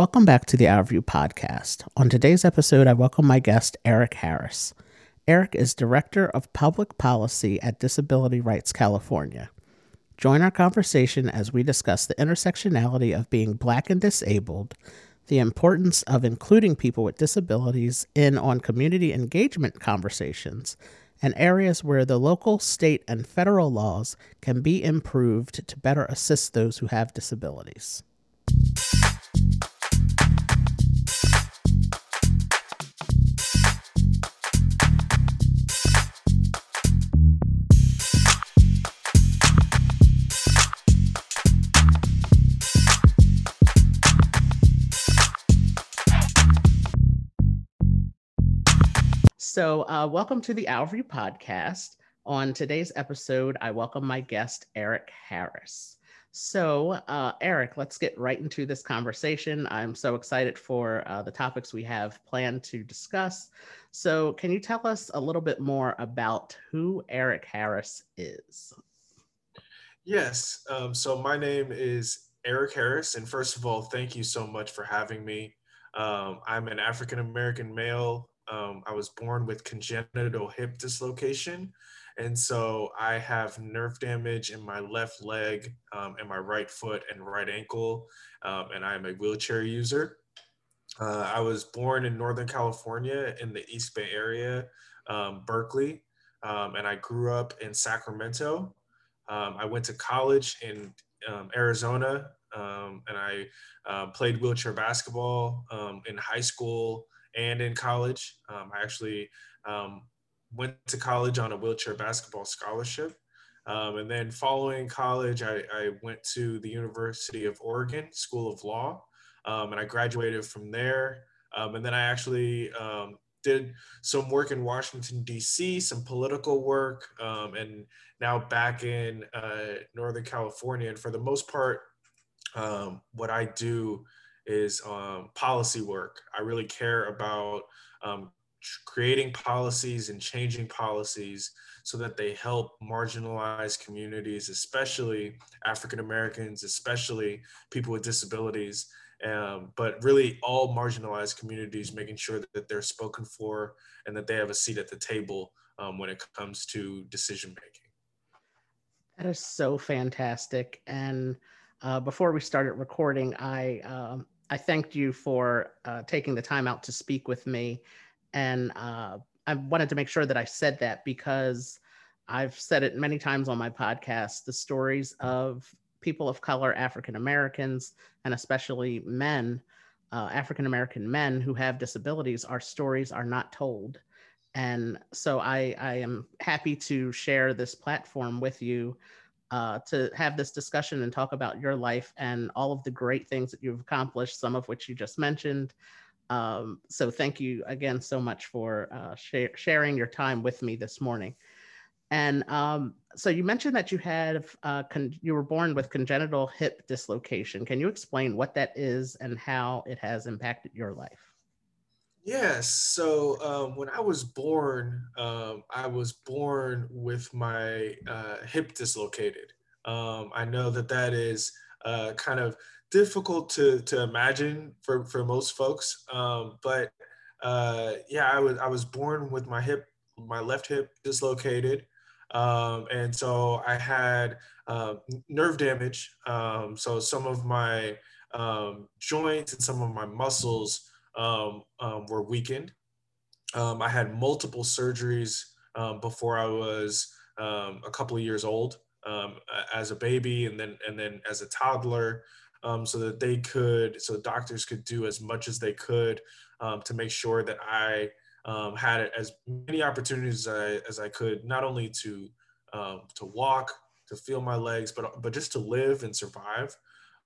Welcome back to the Our View podcast. On today's episode, I welcome my guest, Eric Harris. Eric is Director of Public Policy at Disability Rights California. Join our conversation as we discuss the intersectionality of being Black and disabled, the importance of including people with disabilities in on community engagement conversations, and areas where the local, state, and federal laws can be improved to better assist those who have disabilities. So, uh, welcome to the Our podcast. On today's episode, I welcome my guest, Eric Harris. So, uh, Eric, let's get right into this conversation. I'm so excited for uh, the topics we have planned to discuss. So, can you tell us a little bit more about who Eric Harris is? Yes. Um, so, my name is Eric Harris. And first of all, thank you so much for having me. Um, I'm an African American male um, I was born with congenital hip dislocation. And so I have nerve damage in my left leg um, and my right foot and right ankle. Um, and I am a wheelchair user. Uh, I was born in Northern California in the East Bay area, um, Berkeley. Um, and I grew up in Sacramento. Um, I went to college in Arizona and I uh, played wheelchair basketball in high school and in college. Um, I actually um, went to college on a wheelchair basketball scholarship. Um, and then following college, I, I, went to the University of Oregon School of Law, um, and I graduated from there. Um, and then I actually um, did some work in Washington, D.C., some political work, and now back in uh, Northern California. And for the most part, what I do is um, policy work. I really care about um, creating policies and changing policies so that they help marginalized communities, especially African Americans, especially people with disabilities, um, but really all marginalized communities, making sure that they're spoken for and that they have a seat at the table um, when it comes to decision making. That is so fantastic. And uh, before we started recording, I um, I thanked you for uh, taking the time out to speak with me, and uh, I wanted to make sure that I said that because I've said it many times on my podcast. The stories of people of color, African Americans, and especially men, uh, African American men who have disabilities, our stories are not told. And so I, I am happy to share this platform with you uh, to have this discussion and talk about your life and all of the great things that you've accomplished, some of which you just mentioned. Um, so thank you again so much for uh, sh- sharing your time with me this morning. And um, so you mentioned that you had uh, con- you were born with congenital hip dislocation. Can you explain what that is and how it has impacted your life? Yes. So um, when I was born, um, I was born with my uh, hip dislocated. Um, I know that that is uh, kind of difficult to, to imagine for, for most folks. Um, but uh, yeah, I was I was born with my hip, my left hip dislocated. Um, and so I had uh, nerve damage. Um, so some of my joints and some of my muscles um, um, were weakened. Um, I had multiple surgeries um, before I was um, a couple of years old um, as a baby and then and then as a toddler, so that they could so doctors could do as much as they could to make sure that I had as many opportunities as I, as I could, not only to to walk, to feel my legs, but but just to live and survive.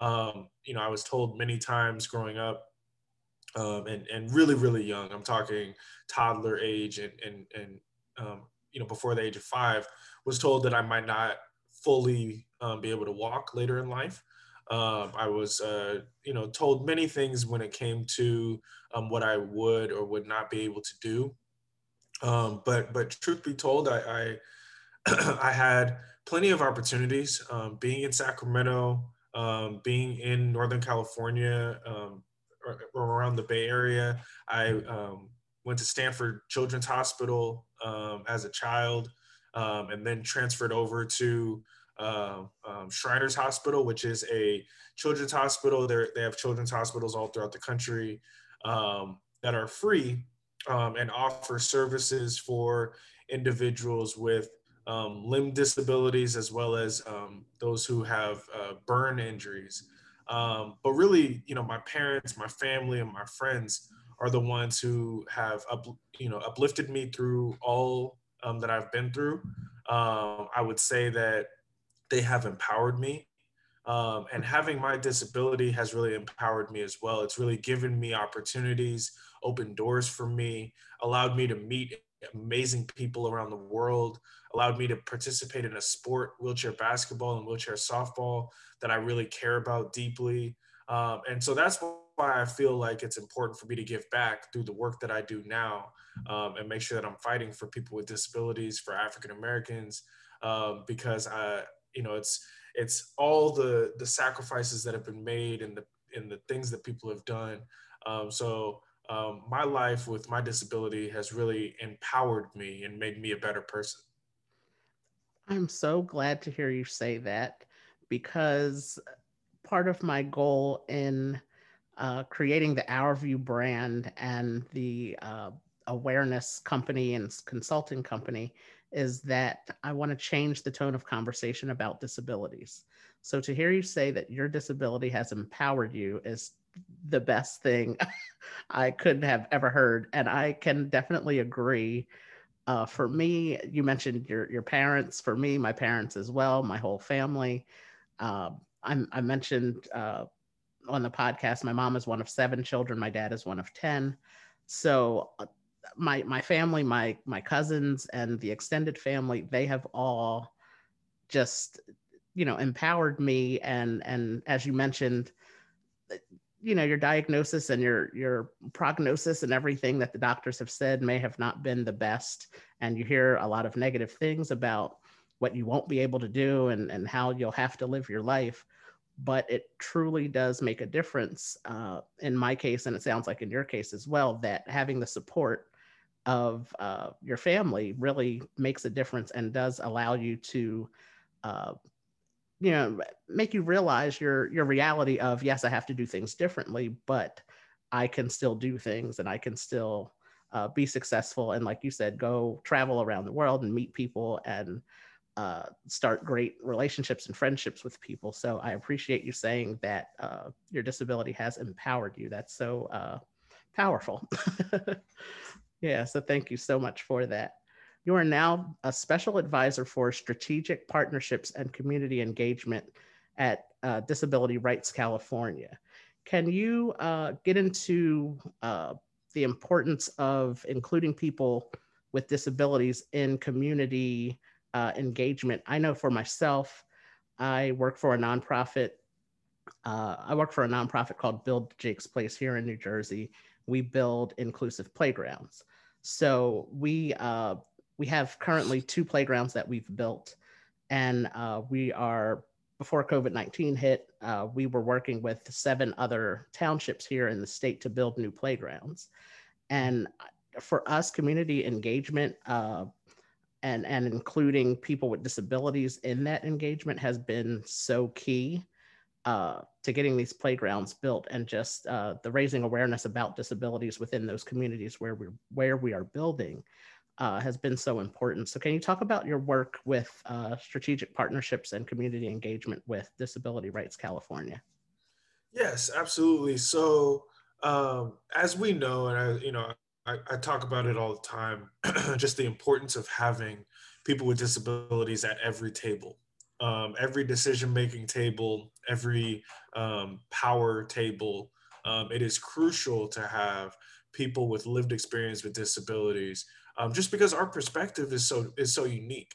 you know, I was told many times growing up um, and and really really young. I'm talking toddler age and and and um, you know before the age of five was told that I might not fully um, be able to walk later in life. Um, I was uh, you know told many things when it came to um, what I would or would not be able to do. Um, but but truth be told, I I, I had plenty of opportunities being in Sacramento, being in Northern California around the Bay Area. I um, went to Stanford Children's Hospital um, as a child, um, and then transferred over to uh, Shriners Hospital, which is a children's hospital. They're, they have children's hospitals all throughout the country um, that are free and offer services for individuals with limb disabilities as well as those who have uh, burn injuries. Um, but really, you know, my parents, my family, and my friends are the ones who have up, you know, uplifted me through all um, that I've been through. Um, I would say that they have empowered me. Um, and having my disability has really empowered me as well. It's really given me opportunities, opened doors for me, allowed me to meet amazing people around the world, allowed me to participate in a sport, wheelchair basketball and wheelchair softball, that I really care about deeply. Um, and so that's why I feel like it's important for me to give back through the work that I do now um, and make sure that I'm fighting for people with disabilities, for African Americans, um, because I, you know, it's it's all the the sacrifices that have been made and the and the things that people have done. Um, so um, my life with my disability has really empowered me and made me a better person. I'm so glad to hear you say that because part of my goal in uh, creating the Our View brand and the uh, awareness company and consulting company is that I want to change the tone of conversation about disabilities. So to hear you say that your disability has empowered you is the best thing I could have ever heard. And I can definitely agree. Uh, for me, you mentioned your, your parents. For me, my parents as well, my whole family. Uh, i mentioned uh, on the podcast, my mom is one of seven children. My dad is one of 10. So uh, my, my family, my, my cousins and the extended family, they have all just, you know, empowered me. And, and as you mentioned, you know your diagnosis and your your prognosis and everything that the doctors have said may have not been the best. And you hear a lot of negative things about what you won't be able to do and and how you'll have to live your life. But it truly does make a difference uh, in my case and it sounds like in your case as well that having the support of uh, your family really makes a difference and does allow you to uh, you know make you realize your your reality of yes i have to do things differently but i can still do things and i can still uh, be successful and like you said go travel around the world and meet people and uh, start great relationships and friendships with people. So i appreciate you saying that uh, your disability has empowered you. That's so uh, powerful. Yeah so thank you so much for that you are now a special advisor for strategic partnerships and community engagement at uh, Disability Rights California. Can you uh, get into uh, the importance of including people with disabilities in community uh, engagement? I know for myself, I work for a nonprofit. Uh, I work for a nonprofit called Build Jake's Place here in New Jersey. We build inclusive playgrounds. So we uh, we have currently two playgrounds that we've built, and uh, we are before COVID 19 hit, uh, we were working with seven other townships here in the state to build new playgrounds. And for us, community engagement uh, and, and including people with disabilities in that engagement has been so key uh, to getting these playgrounds built and just uh, the raising awareness about disabilities within those communities where we where we are building uh, has been so important. So, can you talk about your work with uh, strategic partnerships and community engagement with Disability Rights California? Yes, absolutely. So, um, as we know, and I, you know, I, I talk about it all the time, just the importance of having people with disabilities at every table, um, every decision-making table, every um, power table. Um, it is crucial to have people with lived experience with disabilities um, just because our perspective is so is so unique.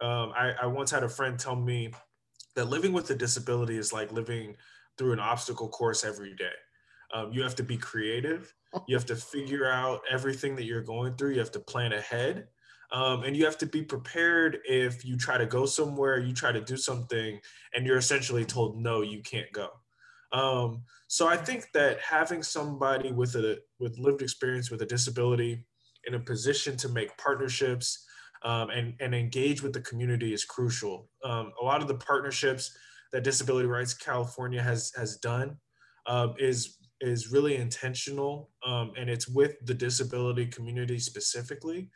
Um, I, I once had a friend tell me that living with a disability is like living through an obstacle course every day. Um, you have to be creative. You have to figure out everything that you're going through. You have to plan ahead. Um, and you have to be prepared if you try to go somewhere, you try to do something, and you're essentially told, no, you can't go. Um, so I think that having somebody with a with lived experience with a disability in a position to make partnerships um, and and engage with the community is crucial. Um, a lot of the partnerships that Disability Rights California has has done um, is is really intentional, um, and it's with the disability community specifically.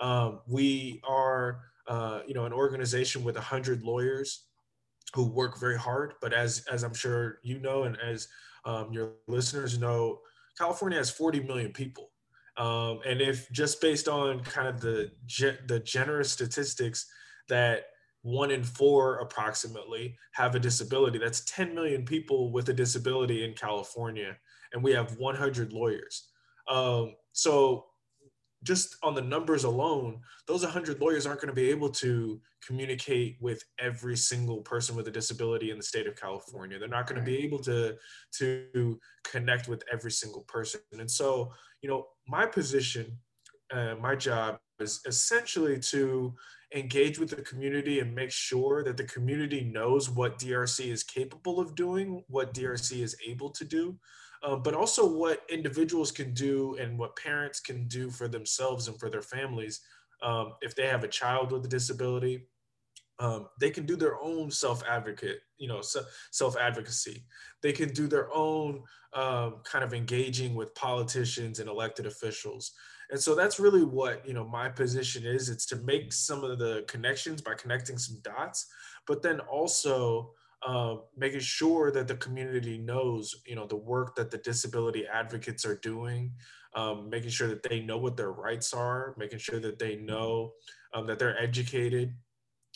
Um, we are, uh, you know, an organization with hundred lawyers who work very hard. But as as I'm sure you know, and as um, your listeners know, California has 40 million people. Um, and if just based on kind of the the generous statistics that one in four approximately have a disability, that's 10 million people with a disability in California, and we have 100 lawyers. Um, so just on the numbers alone, those 100 lawyers aren't going to be able to communicate with every single person with a disability in the state of California. They're not going to be able to to connect with every single person. And so, you know, my position, uh, my job is essentially to engage with the community and make sure that the community knows what DRC is capable of doing, what DRC is able to do uh, but also what individuals can do and what parents can do for themselves and for their families. Um, if they have a child with a disability, um, they can do their own self advocate, you know, self advocacy. They can do their own um, kind of engaging with politicians and elected officials. And so that's really what, you know, my position is. It's to make some of the connections by connecting some dots, but then also uh, making sure that the community knows, you know, the work that the disability advocates are doing, um, making sure that they know what their rights are, making sure that they know um, that they're educated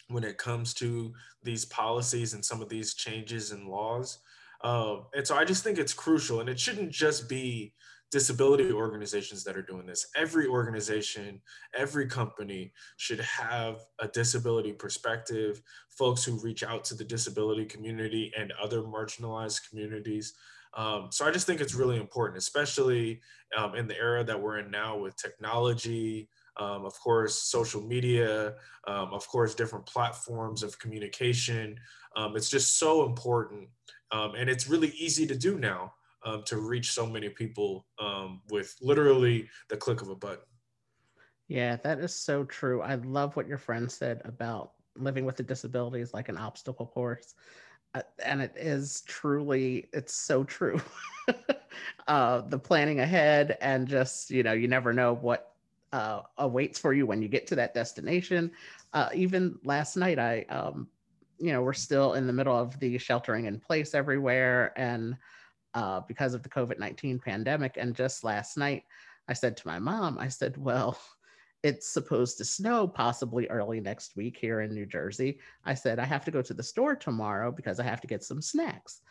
when it comes to these policies and some of these changes in laws. Um, and so I just think it's crucial, and it shouldn't just be disability organizations that are doing this. Every organization, every company should have a disability perspective, folks who reach out to the disability community and other marginalized communities. Um, so I just think it's really important, especially um, in the era that we're in now with technology, um, of course, social media, um, of course, different platforms of communication. Um, it's just so important. Um, and it's really easy to do now um, to reach so many people um, with literally the click of a button. Yeah, that is so true. I love what your friend said about living with a disability is like an obstacle course. Uh, and it is truly, it's so true. uh, the planning ahead and just, you know, you never know what uh, awaits for you when you get to that destination. Uh, even last night, I, um, you know, we're still in the middle of the sheltering in place everywhere. And uh, because of the COVID 19 pandemic. And just last night, I said to my mom, I said, well, it's supposed to snow possibly early next week here in New Jersey. I said, I have to go to the store tomorrow because I have to get some snacks.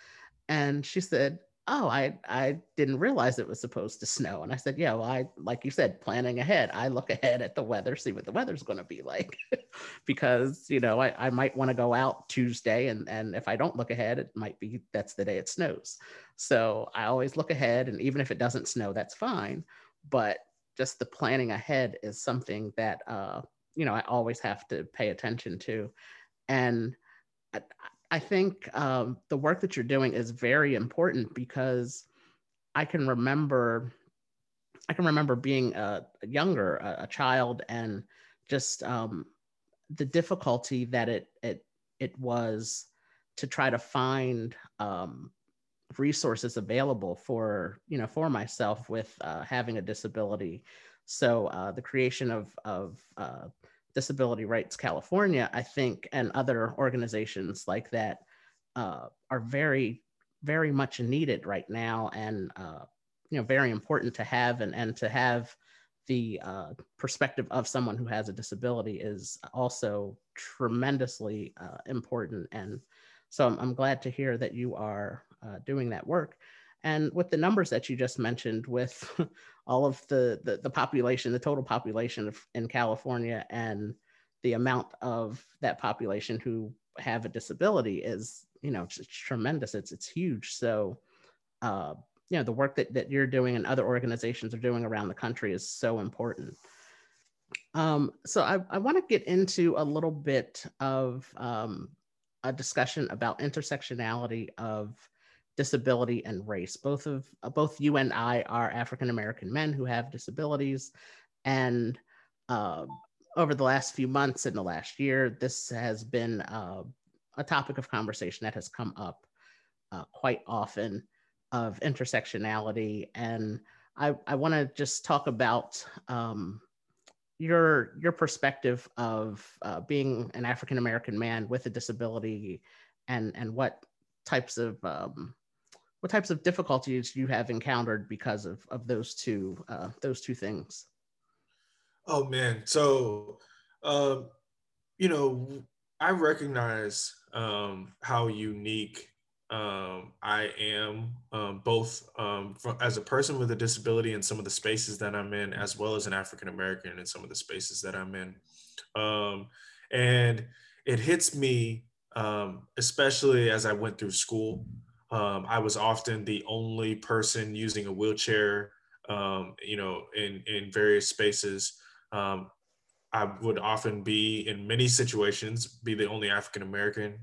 And she said, oh i i didn't realize it was supposed to snow. And i said yeah well i like you said planning ahead. I look ahead at the weather see what the weather's going to be like. Because you know i, I might want to go out tuesday and and if i don't look ahead it might be that's the day it snows. So i always look ahead and even if it doesn't snow that's fine. But just the planning ahead is something that uh you know i always have to pay attention to. And I, I think um, the work that you're doing is very important because I can remember, I can remember being a, a younger, a, a, child, and just um, the difficulty that it it it was to try to find um, resources available for you know for myself with uh, having a disability. So uh, the creation of of uh, Disability Rights California, I think, and other organizations like that uh, are very, very much needed right now, and uh, you know, very important to have, and and to have the uh, perspective of someone who has a disability is also tremendously uh, important. And so I'm, I'm, glad to hear that you are uh, doing that work. And with the numbers that you just mentioned, with all of the, the, the population, the total population of, in California, and the amount of that population who have a disability is, you know, it's, it's tremendous. It's it's huge. So, uh, you know, the work that that you're doing and other organizations are doing around the country is so important. Um, so I, I want to get into a little bit of um, a discussion about intersectionality of disability and race. Both of uh, both you and I are African American men who have disabilities, and uh, over the last few months in the last year, this has been uh, a topic of conversation that has come up uh, quite often of intersectionality. And I, I want to just talk about um, your your perspective of uh, being an African American man with a disability, and and what types of um, what types of difficulties you have encountered because of of those two uh, those two things. Oh man, so um, you know, I recognize um, how unique um, I am, um, both um, for, as a person with a disability in some of the spaces that I'm in, as well as an African American in some of the spaces that I'm in. Um, and it hits me, especially as I went through school. Um, I was often the only person using a wheelchair, you know, in, in various spaces. I would often be in many situations, be the only African American.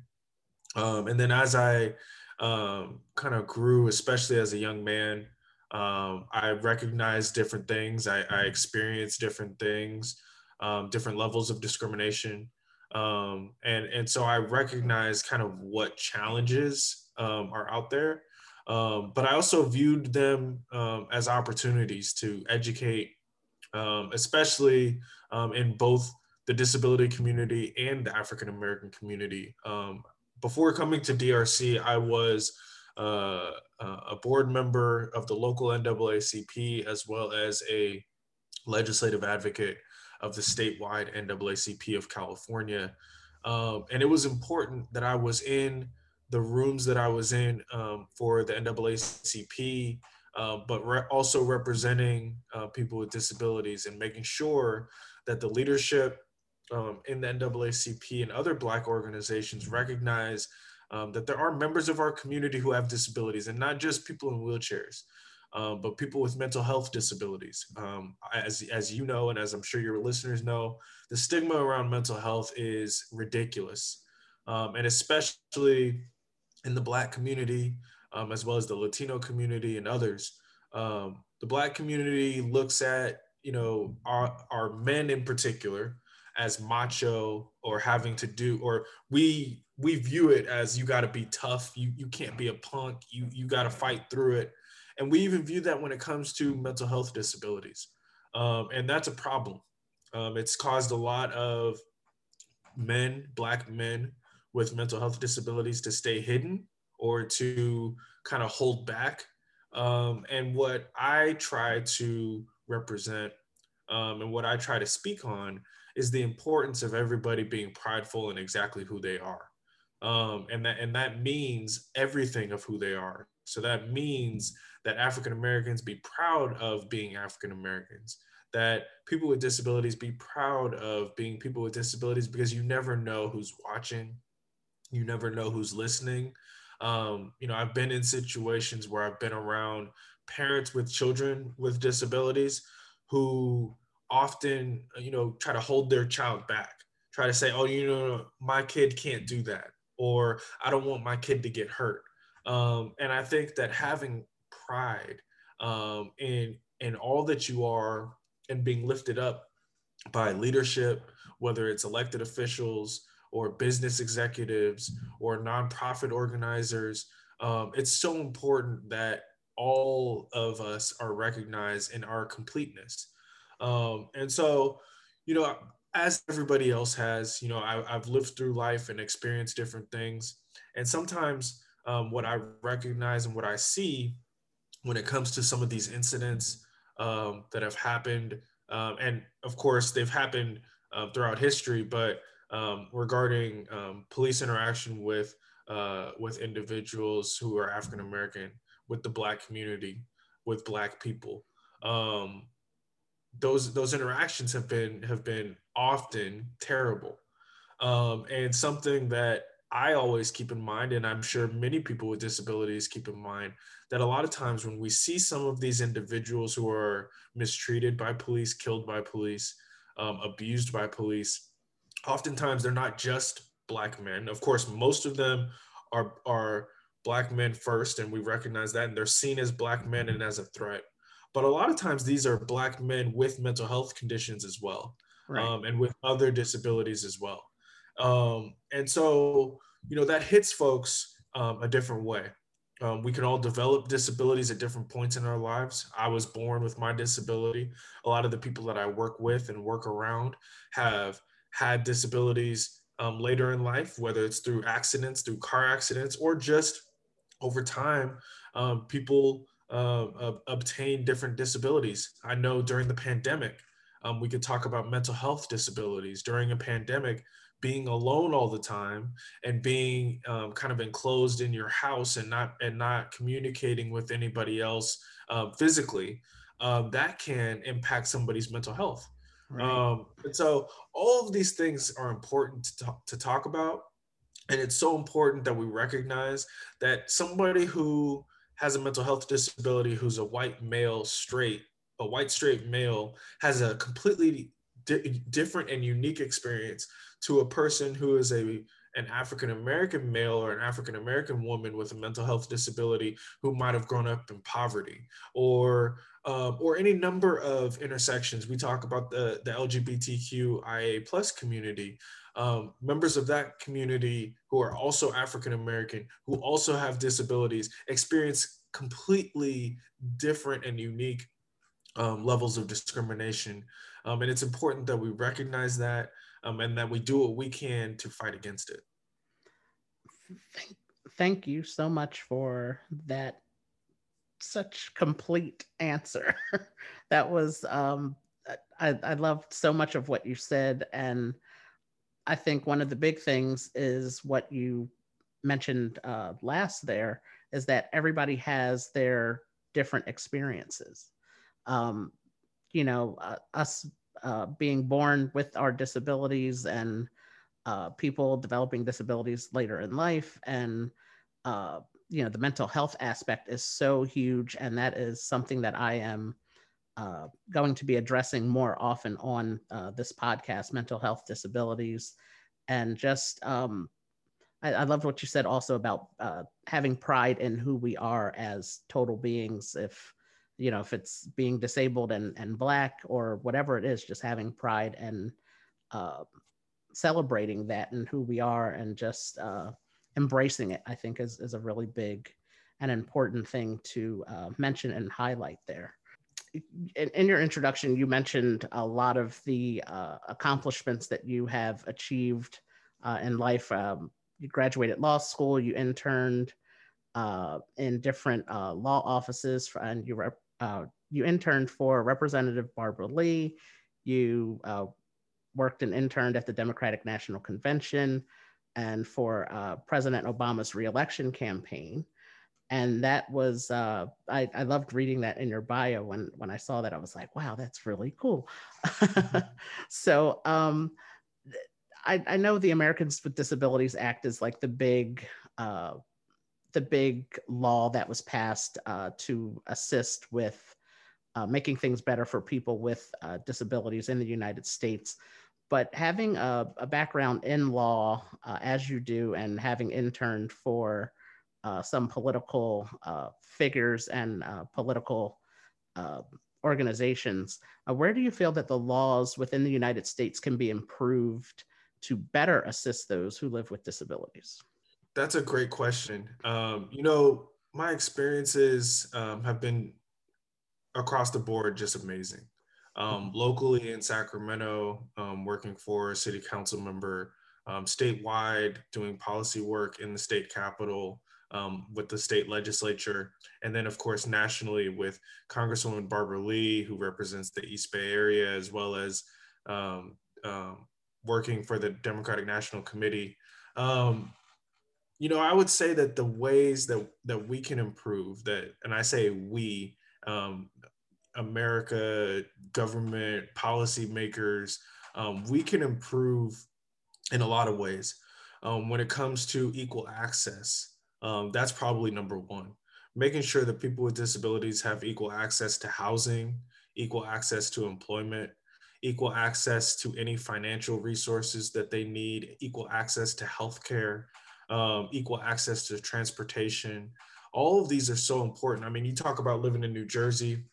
Um, and then as I um, kind of grew, especially as a young man. Um, I recognized different things. I, I experienced different things, um, different levels of discrimination. Um, and, and so I recognize kind of what challenges um, are out there. Um, but I also viewed them as opportunities to educate, especially in both the disability community and the African American community. Um, before coming to DRC, I was uh, a board member of the local NAACP as well as a legislative advocate of the statewide NAACP of California. Um, and it was important that I was in the rooms that I was in um, for the NAACP, uh, but re- also representing uh, people with disabilities and making sure that the leadership um, in the NAACP and other Black organizations recognize um, that there are members of our community who have disabilities and not just people in wheelchairs, um, but people with mental health disabilities. Um, as, as you know, and as I'm sure your listeners know, the stigma around mental health is ridiculous. Um, and especially in the Black community, um, as well as the Latino community and others. the Black community looks at, you know, our, our men in particular, as macho or having to do or we we view it as you got to be tough you you can't be a punk you you got to fight through it and we even view that when it comes to mental health disabilities um, and that's a problem um, it's caused a lot of men black men with mental health disabilities to stay hidden or to kind of hold back um, and what i try to represent um, and what i try to speak on is the importance of everybody being prideful in exactly who they are. Um, and that and that means everything of who they are. So that means that African Americans be proud of being African Americans. That people with disabilities be proud of being people with disabilities because you never know who's watching, you never know who's listening. Um, you know, I've been in situations where I've been around parents with children with disabilities who often you know try to hold their child back try to say oh you know my kid can't do that or i don't want my kid to get hurt um, and i think that having pride um, in in all that you are and being lifted up by leadership whether it's elected officials or business executives or nonprofit organizers um, it's so important that all of us are recognized in our completeness um, and so, you know, as everybody else has, you know, I, have lived through life and experienced different things. And sometimes um, what I recognize and what I see when it comes to some of these incidents um, that have happened, um, and of course, they've happened uh, throughout history, but um, regarding um, police interaction with uh, with individuals who are African American, with the Black community, with Black people. Those those interactions have been have been often terrible and something that i always keep in mind and i'm sure many people with disabilities keep in mind that a lot of times when we see some of these individuals who are mistreated by police killed by police um, abused by police oftentimes they're not just black men of course most of them are are black men first, and we recognize that, and they're seen as black men and as a threat. But a lot of times, these are black men with mental health conditions as well, right. um, and with other disabilities as well. Um, and so, you know, that hits folks um, a different way. Um, we can all develop disabilities at different points in our lives. I was born with my disability. A lot of the people that I work with and work around have had disabilities um, later in life, whether it's through accidents, through car accidents, or just over time, um, people uh, uh, obtain different disabilities. I know during the pandemic, um, we could talk about mental health disabilities. During a pandemic, being alone all the time and being um, kind of enclosed in your house and not and not communicating with anybody else uh, physically um, that can impact somebody's mental health right. um, and so all of these things are important to talk, to talk about and it's so important that we recognize that somebody who has a mental health disability who's a white male straight a white straight male has a completely di- different and unique experience to a person who is a an African American male or an African American woman with a mental health disability who might have grown up in poverty or um, or any number of intersections. We talk about the the LGBTQIA plus community. Um, members of that community who are also African American, who also have disabilities, experience completely different and unique um, levels of discrimination. Um, and it's important that we recognize that um, and that we do what we can to fight against it. Thank, you so much for that such complete answer. that was um, I, I loved so much of what you said, and I think one of the big things is what you mentioned uh, last. There is that everybody has their different experiences. Um, you know, uh, us uh, being born with our disabilities and uh, people developing disabilities later in life and uh, you know the mental health aspect is so huge and that is something that i am uh, going to be addressing more often on uh, this podcast mental health disabilities. And just um, I, I loved what you said also about having pride in who we are as total beings. If you know if it's being disabled and and black or whatever it is just having pride and uh, celebrating that and who we are and just uh, embracing it i think is, is a really big and important thing to uh, mention and highlight there. In, in, your introduction you mentioned a lot of the uh, accomplishments that you have achieved uh, in life. Um, you graduated law school you interned uh, in different uh, law offices for, and you rep- uh, you interned for Representative Barbara Lee. You uh, worked and interned at the Democratic National Convention and for uh, President Obama's reelection campaign. And that was, uh, I, I, loved reading that in your bio. When, when I saw that, I was like, wow, that's really cool. so um, I, I, know the Americans with Disabilities Act is like the big uh, the big law that was passed uh, to assist with uh, making things better for people with uh, disabilities in the United States. But having a, a background in law, uh, as you do, and having interned for uh, some political uh, figures and political organizations, where do you feel that the laws within the United States can be improved to better assist those who live with disabilities? That's a great question. Um, you know, my experiences um, have been across the board just amazing. Um, mm-hmm. locally in Sacramento, um, working for a city council member, um, statewide, doing policy work in the state capitol um, with the state legislature, and then, of course, nationally with Congresswoman Barbara Lee, who represents the East Bay area, as well as working for the Democratic National Committee. Um, you know, I would say that the ways that that we can improve that, and I say we, um, America, government, policymakers, um, we can improve in a lot of ways. Um, when it comes to equal access, um, that's probably number one. Making sure that people with disabilities have equal access to housing, equal access to employment, equal access to any financial resources that they need, equal access to healthcare, um, equal access to transportation. All of these are so important. I mean, you talk about living in New Jersey.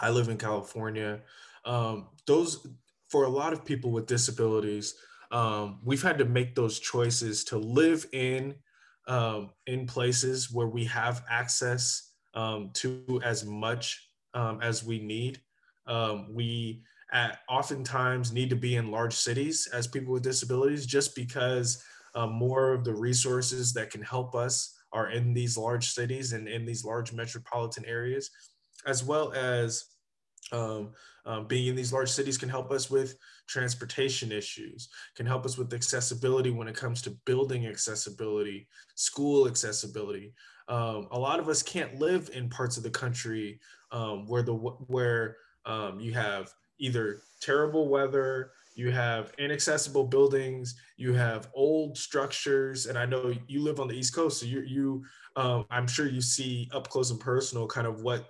I live in California. Um, those for a lot of people with disabilities, um, we've had to make those choices to live in um, in places where we have access um, to as much um, as we need. Um, we at, oftentimes need to be in large cities as people with disabilities just because uh, more of the resources that can help us are in these large cities and in these large metropolitan areas, as well as um, um, being in these large cities can help us with transportation issues, can help us with accessibility when it comes to building accessibility, school accessibility. Um, a lot of us can't live in parts of the country um, where the where um, you have either terrible weather, you have inaccessible buildings, you have old structures, and I know you live on the East Coast, so you you um, I'm sure you see up close and personal kind of what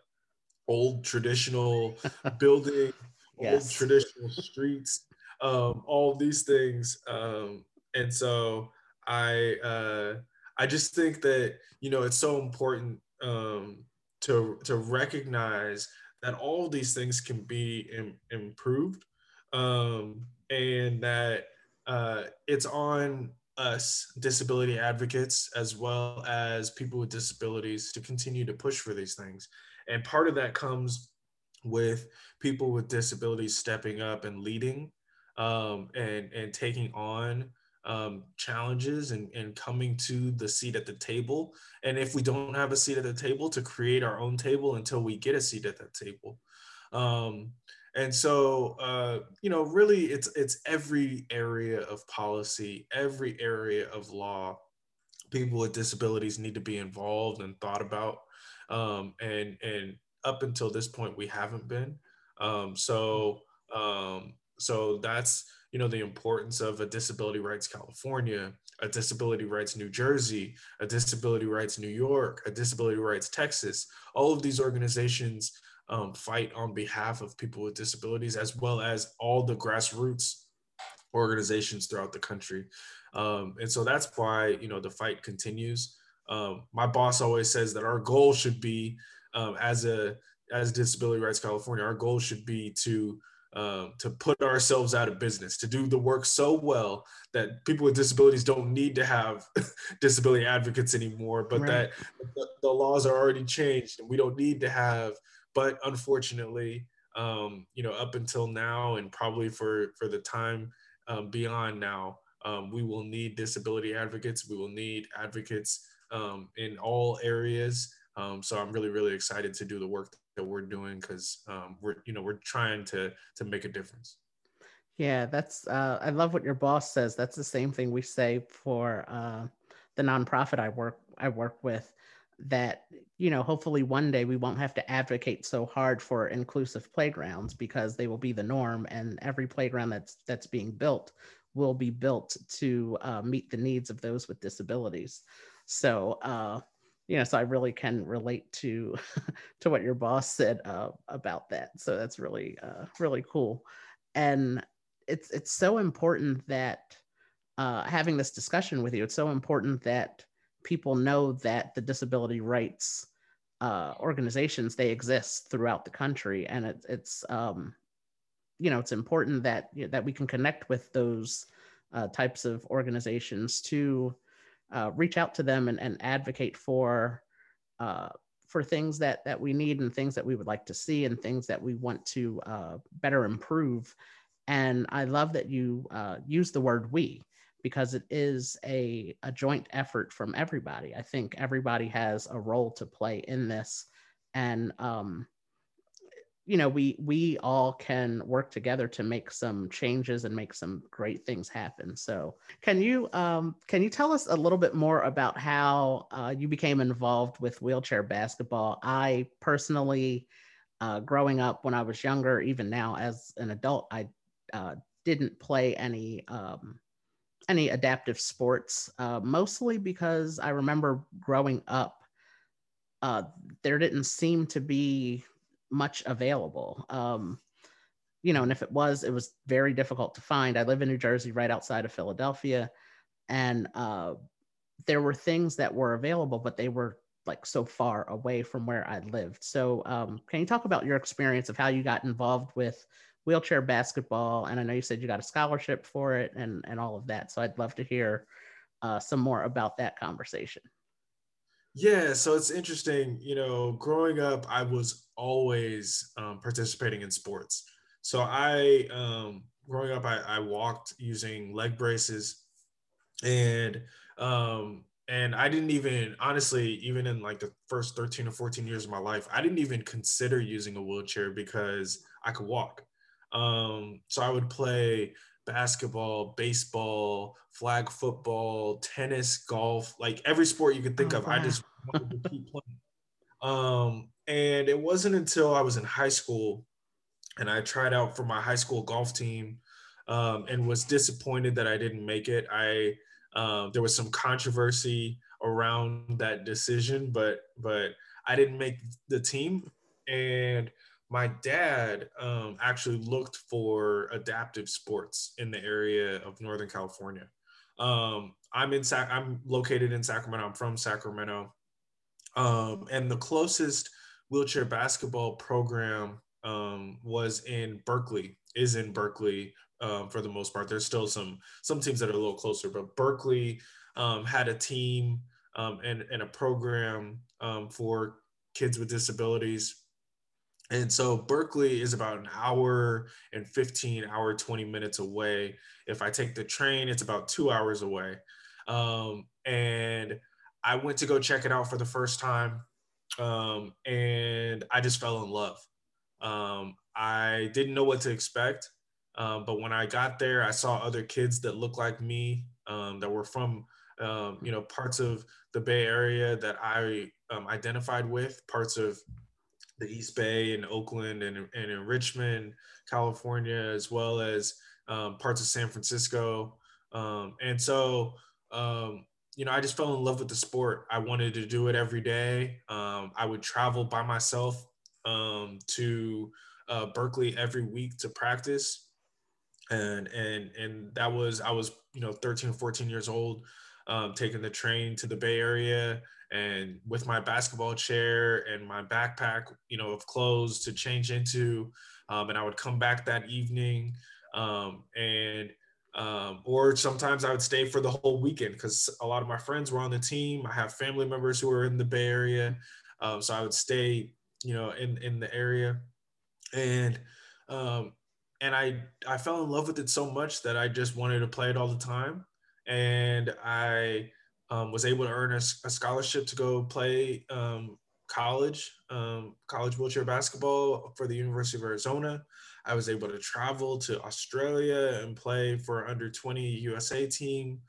old traditional building, yes. old traditional streets, um, all these things, um, and so I uh, I just think that you know it's so important um, to to recognize that all these things can be Im- improved um, and that uh, it's on us disability advocates as well as people with disabilities to continue to push for these things and part of that comes with people with disabilities stepping up and leading um, and and taking on um, challenges and, and coming to the seat at the table. And if we don't have a seat at the table, to create our own table until we get a seat at that table. Um, and so, uh, you know, really, it's it's every area of policy, every area of law. People with disabilities need to be involved and thought about. Um, and and up until this point, we haven't been. Um, so um, so that's you know the importance of a disability rights california a disability rights new jersey a disability rights new york a disability rights texas all of these organizations um, fight on behalf of people with disabilities as well as all the grassroots organizations throughout the country um, and so that's why you know the fight continues um, my boss always says that our goal should be um, as a as disability rights california our goal should be to um, to put ourselves out of business, to do the work so well that people with disabilities don't need to have disability advocates anymore, but right. that the, the, laws are already changed and we don't need to have. But unfortunately, um, you know, up until now and probably for for the time um, beyond now, um, we will need disability advocates. We will need advocates um, in all areas. Um, so I'm really, really excited to do the work that we're doing because um, we're you know we're trying to to make a difference yeah that's uh, i love what your boss says that's the same thing we say for uh, the nonprofit i work i work with that you know hopefully one day we won't have to advocate so hard for inclusive playgrounds because they will be the norm and every playground that's that's being built will be built to uh, meet the needs of those with disabilities. So uh, you know so i really can relate to to what your boss said uh, about that. So that's really uh, really cool. And it's it's so important that uh, having this discussion with you it's so important that people know that the disability rights uh, organizations they exist throughout the country and it, it's um, you know it's important that you know, that we can connect with those uh, types of organizations to uh, reach out to them and, and advocate for uh, for things that that we need and things that we would like to see and things that we want to uh, better improve. And I love that you uh, use the word "we" because it is a, a joint effort from everybody. I think everybody has a role to play in this, and um, you know we we all can work together to make some changes and make some great things happen. So can you um, can you tell us a little bit more about how uh, you became involved with wheelchair basketball? I personally uh, growing up when i was younger even now as an adult i uh, didn't play any um, any adaptive sports uh, mostly because i remember growing up uh, there didn't seem to be much available. Um, you know, and if it was, it was very difficult to find. I live in New Jersey, right outside of Philadelphia, and uh, there were things that were available, but they were like so far away from where I lived. So, um, can you talk about your experience of how you got involved with wheelchair basketball? And I know you said you got a scholarship for it and and all of that. So, I'd love to hear uh, some more about that conversation. Yeah, so it's interesting. You know, growing up, I was always um, participating in sports. So I, um, growing up, I, I walked using leg braces, and um, and I didn't even honestly, even in like the first 13 or 14 years of my life, I didn't even consider using a wheelchair because I could walk. Um, so I would play basketball, baseball, flag football, tennis, golf, like every sport you could think oh, of. Wow. I just wanted to keep playing. Um, and it wasn't until I was in high school and I tried out for my high school golf team um, and was disappointed that I didn't make it. I um, there was some controversy around that decision, but but I didn't make the team, and my dad um, actually looked for adaptive sports in the area of Northern California. Um, I'm in Sac- I'm located in Sacramento. I'm from Sacramento, um, and the closest wheelchair basketball program um, was in Berkeley. Is in Berkeley um, for the most part. There's still some some teams that are a little closer, but Berkeley um, had a team and and a program for kids with disabilities and so Berkeley is about an hour and 15, hour 20 minutes away. If I take the train, it's about two hours away. Um, and I went to go check it out for the first time. Um, and I just fell in love. Um, I didn't know what to expect. Um, but when I got there, I saw other kids that looked like me, um, that were from, um, you know, parts of the Bay Area that I identified with, parts of the East Bay and Oakland and, and in Richmond, California, as well as um, parts of San Francisco. Um, and so, um, you know, I just fell in love with the sport. I wanted to do it every day. Um, I would travel by myself um, to uh, Berkeley every week to practice. And, and, and that was, I was, you know, 13, or 14 years old, um, taking the train to the Bay Area and with my basketball chair and my backpack, you know, of clothes to change into. Um, and I would come back that evening um, and um, or sometimes I would stay for the whole weekend because a lot of my friends were on the team. I have family members who are in the Bay Area, um, so I would stay, you know, in in the area, and um, and I I fell in love with it so much that I just wanted to play it all the time, and I um, was able to earn a, a, scholarship to go play um, college, um, college wheelchair basketball for the University of Arizona. I was able to travel to Australia and play for under 20 USA team,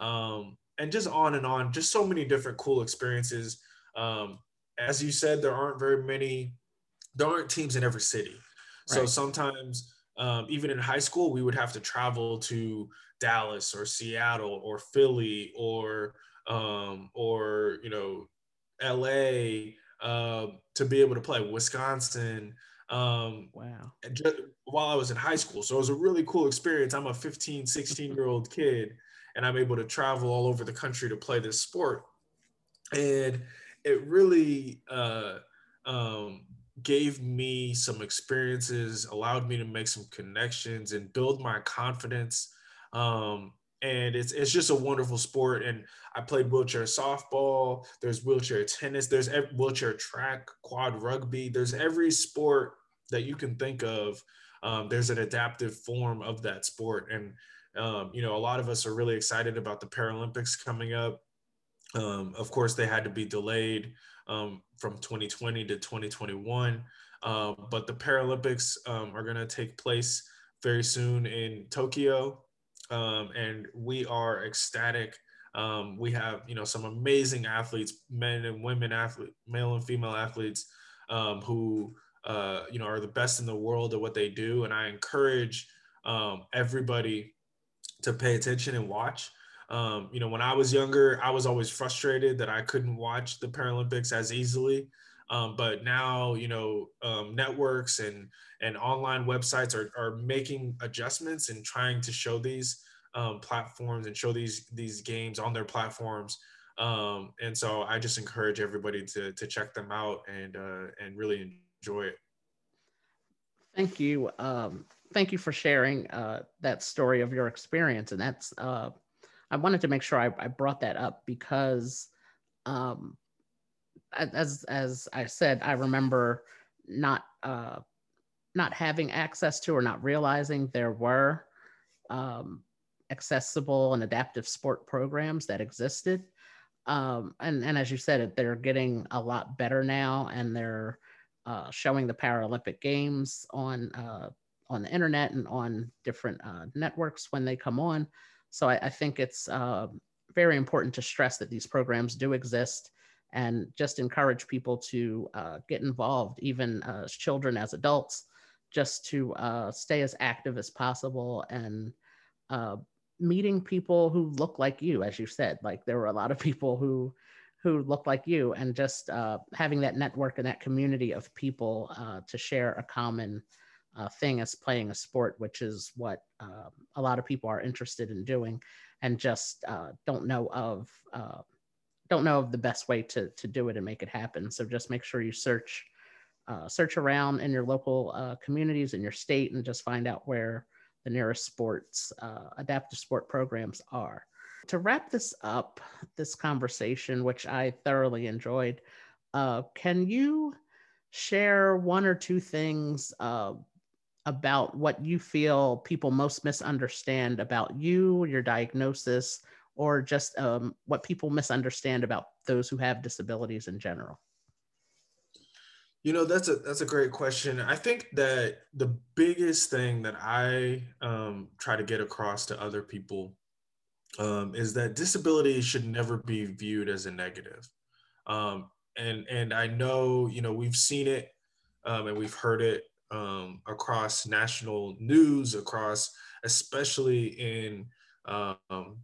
um, and just on and on. Just so many different cool experiences. Um, as you said, there aren't very many. There aren't teams in every city, right. so sometimes. Um, even in high school, we would have to travel to Dallas or Seattle or Philly or um, or you know LA uh, to be able to play Wisconsin. Um, wow. Just, while I was in high school. So it was a really cool experience. I'm a 15, 16 year old kid, and I'm able to travel all over the country to play this sport. And it really uh, um, gave me some experiences, allowed me to make some connections and build my confidence. Um, and it's it's just a wonderful sport. And I played wheelchair softball. There's wheelchair tennis. There's wheelchair track, quad rugby. There's every sport that you can think of. Um, there's an adaptive form of that sport, and um, you know a lot of us are really excited about the Paralympics coming up. Um, of course, they had to be delayed um, from 2020 to 2021, uh, but the Paralympics um, are going to take place very soon in Tokyo um, and we are ecstatic. Um, we have you know some amazing athletes, men and women athletes, male and female athletes, um, who uh, you know are the best in the world at what they do, and I encourage um, everybody to pay attention and watch. Um, you know, when I was younger, I was always frustrated that I couldn't watch the Paralympics as easily. Um, but now, you know, um, networks and and online websites are, are making adjustments and trying to show these um, platforms and show these these games on their platforms Um, and so I just encourage everybody to to check them out and uh, and really enjoy it. Thank you. Um, thank you for sharing uh, that story of your experience. And that's, uh, I wanted to make sure I, I brought that up because, um, as as I said, I remember not uh, not having access to or not realizing there were um, accessible and adaptive sport programs that existed. Um, and, and as you said, they're getting a lot better now, and they're uh, showing the Paralympic Games on uh, on the internet and on different uh, networks when they come on. So I, I think it's uh, very important to stress that these programs do exist and just encourage people to uh, get involved, even as children, as adults, just to stay as active as possible and meeting people who look like you, as you said. Like there were a lot of people who who look like you and just uh, having that network and that community of people uh, to share a common uh, thing as playing a sport, which is what um, a lot of people are interested in doing and just uh, don't know of uh, don't know of the best way to, to do it and make it happen. So just make sure you search uh, search around in your local communities in your state and just find out where the nearest sports adaptive sport programs are to wrap this up, this conversation, which I thoroughly enjoyed, uh, can you share one or two things uh, about what you feel people most misunderstand about you, your diagnosis, or just um, what people misunderstand about those who have disabilities in general? You know, that's a that's a great question. I think that the biggest thing that I um, try to get across to other people um, is that disability should never be viewed as a negative. Um, and and I know you know we've seen it um, and we've heard it um, across national news, across especially in um,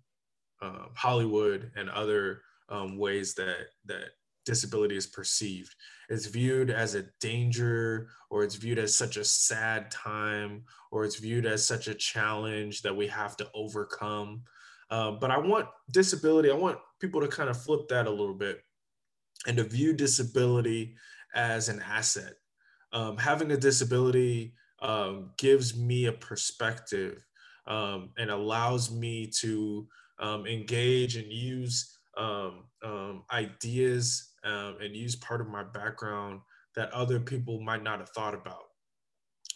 uh, Hollywood and other um, ways that that disability is perceived. It's viewed as a danger, or it's viewed as such a sad time, or it's viewed as such a challenge that we have to overcome. Um, but I want disability, I want people to kind of flip that a little bit and to view disability as an asset. Um, having a disability um, gives me a perspective um, and allows me to um, engage and use um, ideas and use part of my background that other people might not have thought about.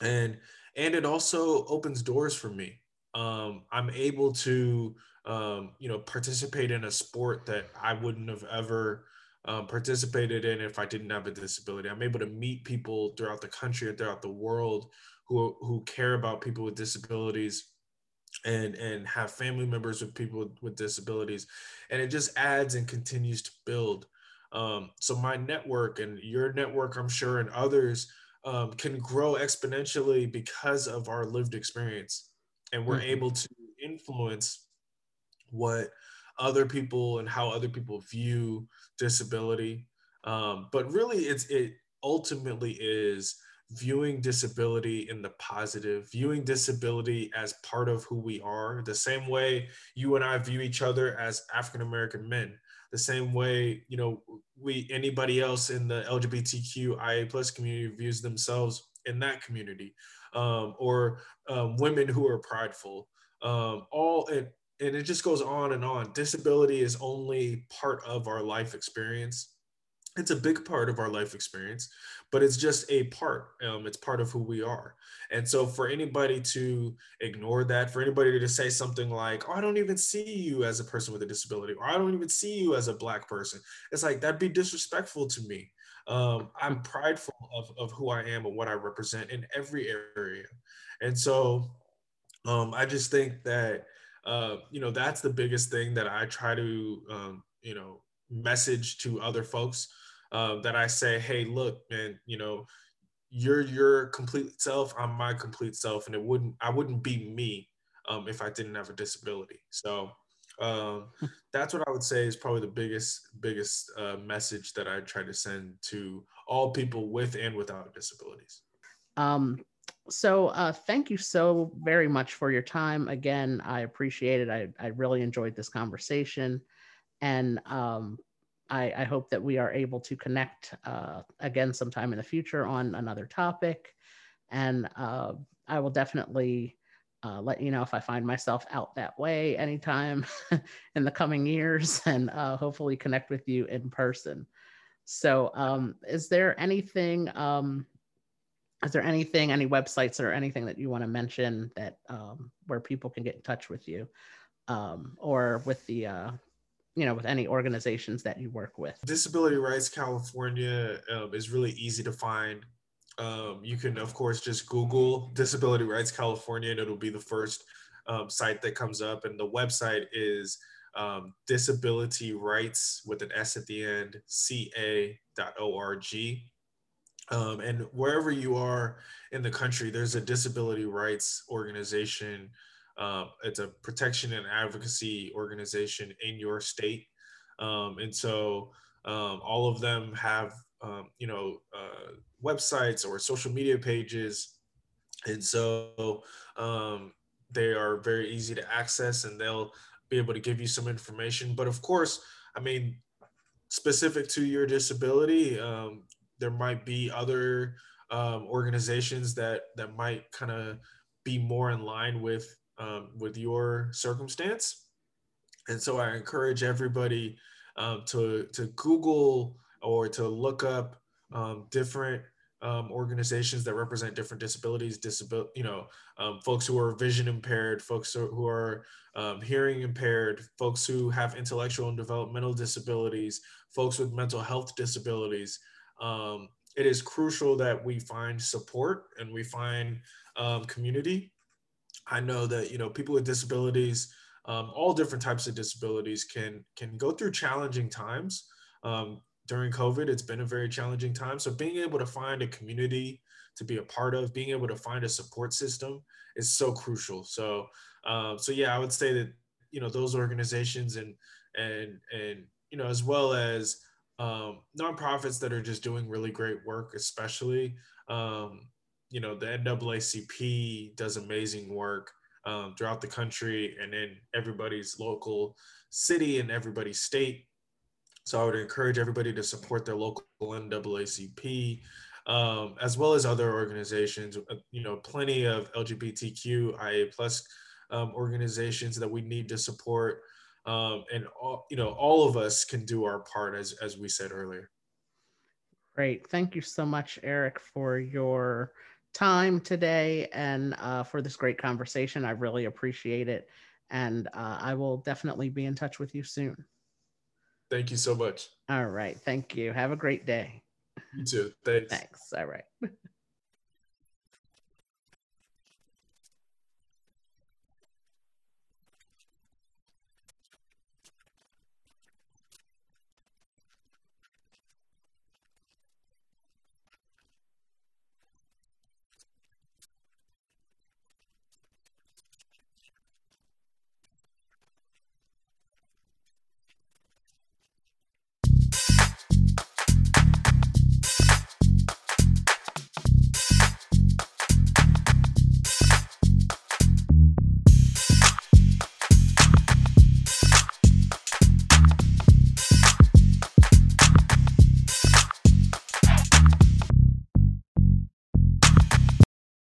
And and it also opens doors for me. I'm able to um, you know, participate in a sport that I wouldn't have ever um, participated in if I didn't have a disability. I'm able to meet people throughout the country and throughout the world who who care about people with disabilities and and have family members with people with, with disabilities and it just adds and continues to build um, so my network and your network i'm sure and others um, can grow exponentially because of our lived experience and we're mm-hmm. able to influence what other people and how other people view disability. Um, but really, it's it ultimately is viewing disability in the positive, viewing disability as part of who we are, the same way you and I view each other as African American men, the same way you know we anybody else in the LGBTQIA plus community views themselves in that community, um, or um, women who are prideful. Um, all and and it just goes on and on. Disability is only part of our life experience. It's a big part of our life experience, but it's just a part. Um, it's part of who we are. And so, for anybody to ignore that, for anybody to say something like, "Oh, I don't even see you as a person with a disability," or "I don't even see you as a black person," it's like that'd be disrespectful to me. Um, I'm prideful of, of who I am and what I represent in every area. And so, um, I just think that uh, you know, that's the biggest thing that I try to, um, you know, message to other folks uh, that I say, hey, look, man, you know, you're your complete self, I'm my complete self, and it wouldn't, I wouldn't be me um, if I didn't have a disability. So um, hmm. that's what I would say is probably the biggest, biggest uh, message that I try to send to all people with and without disabilities. Um, so uh, thank you so very much for your time. Again, I appreciate it. I, I really enjoyed this conversation. And um, I, I, hope that we are able to connect uh, again sometime in the future on another topic. And uh, I will definitely uh, let you know if I find myself out that way anytime in the coming years and uh, hopefully connect with you in person. So, um, is there anything, um, is there anything, any websites or anything that you want to mention that um, where people can get in touch with you um, or with the, uh, you know, with any organizations that you work with? Disability Rights California um, is really easy to find. Um, you can, of course, just Google Disability Rights California, and it'll be the first um, site that comes up. And the website is um, disability rights with an S at the end, ca.org. Um, and wherever you are in the country, there's a disability rights organization. Uh, it's a protection and advocacy organization in your state. Um, and so um, all of them have, um, you know, uh, websites or social media pages. And so um, they are very easy to access and they'll be able to give you some information. But of course, I mean, specific to your disability, um, there might be other um, organizations that that might kind of be more in line with um, with your circumstance. And so I encourage everybody um, to to Google or to look up um, different um, organizations that represent different disabilities, disability, you know, um, folks who are vision impaired, folks who are um, hearing impaired, folks who have intellectual and developmental disabilities, folks with mental health disabilities. It is crucial that we find support and we find community. I know that you know people with disabilities, um, all different types of disabilities, can can go through challenging times. Um, during COVID, it's been a very challenging time. So being able to find a community to be a part of, being able to find a support system is so crucial. So, um, so yeah, I would say that you know those organizations and and and you know as well as um, nonprofits that are just doing really great work, especially um, you know the NAACP does amazing work um, throughout the country and in everybody's local city and everybody's state so I would encourage everybody to support their local NAACP, um, as well as other organizations. Uh, you know, plenty of LGBTQIA plus um, organizations that we need to support, um, and all, you know, all of us can do our part, as as we said earlier. Great, thank you so much, Eric, for your time today and uh, for this great conversation. I really appreciate it, and uh, I will definitely be in touch with you soon. Thank you so much. All right. Thank you. Have a great day. You too. Thanks. Thanks. All right.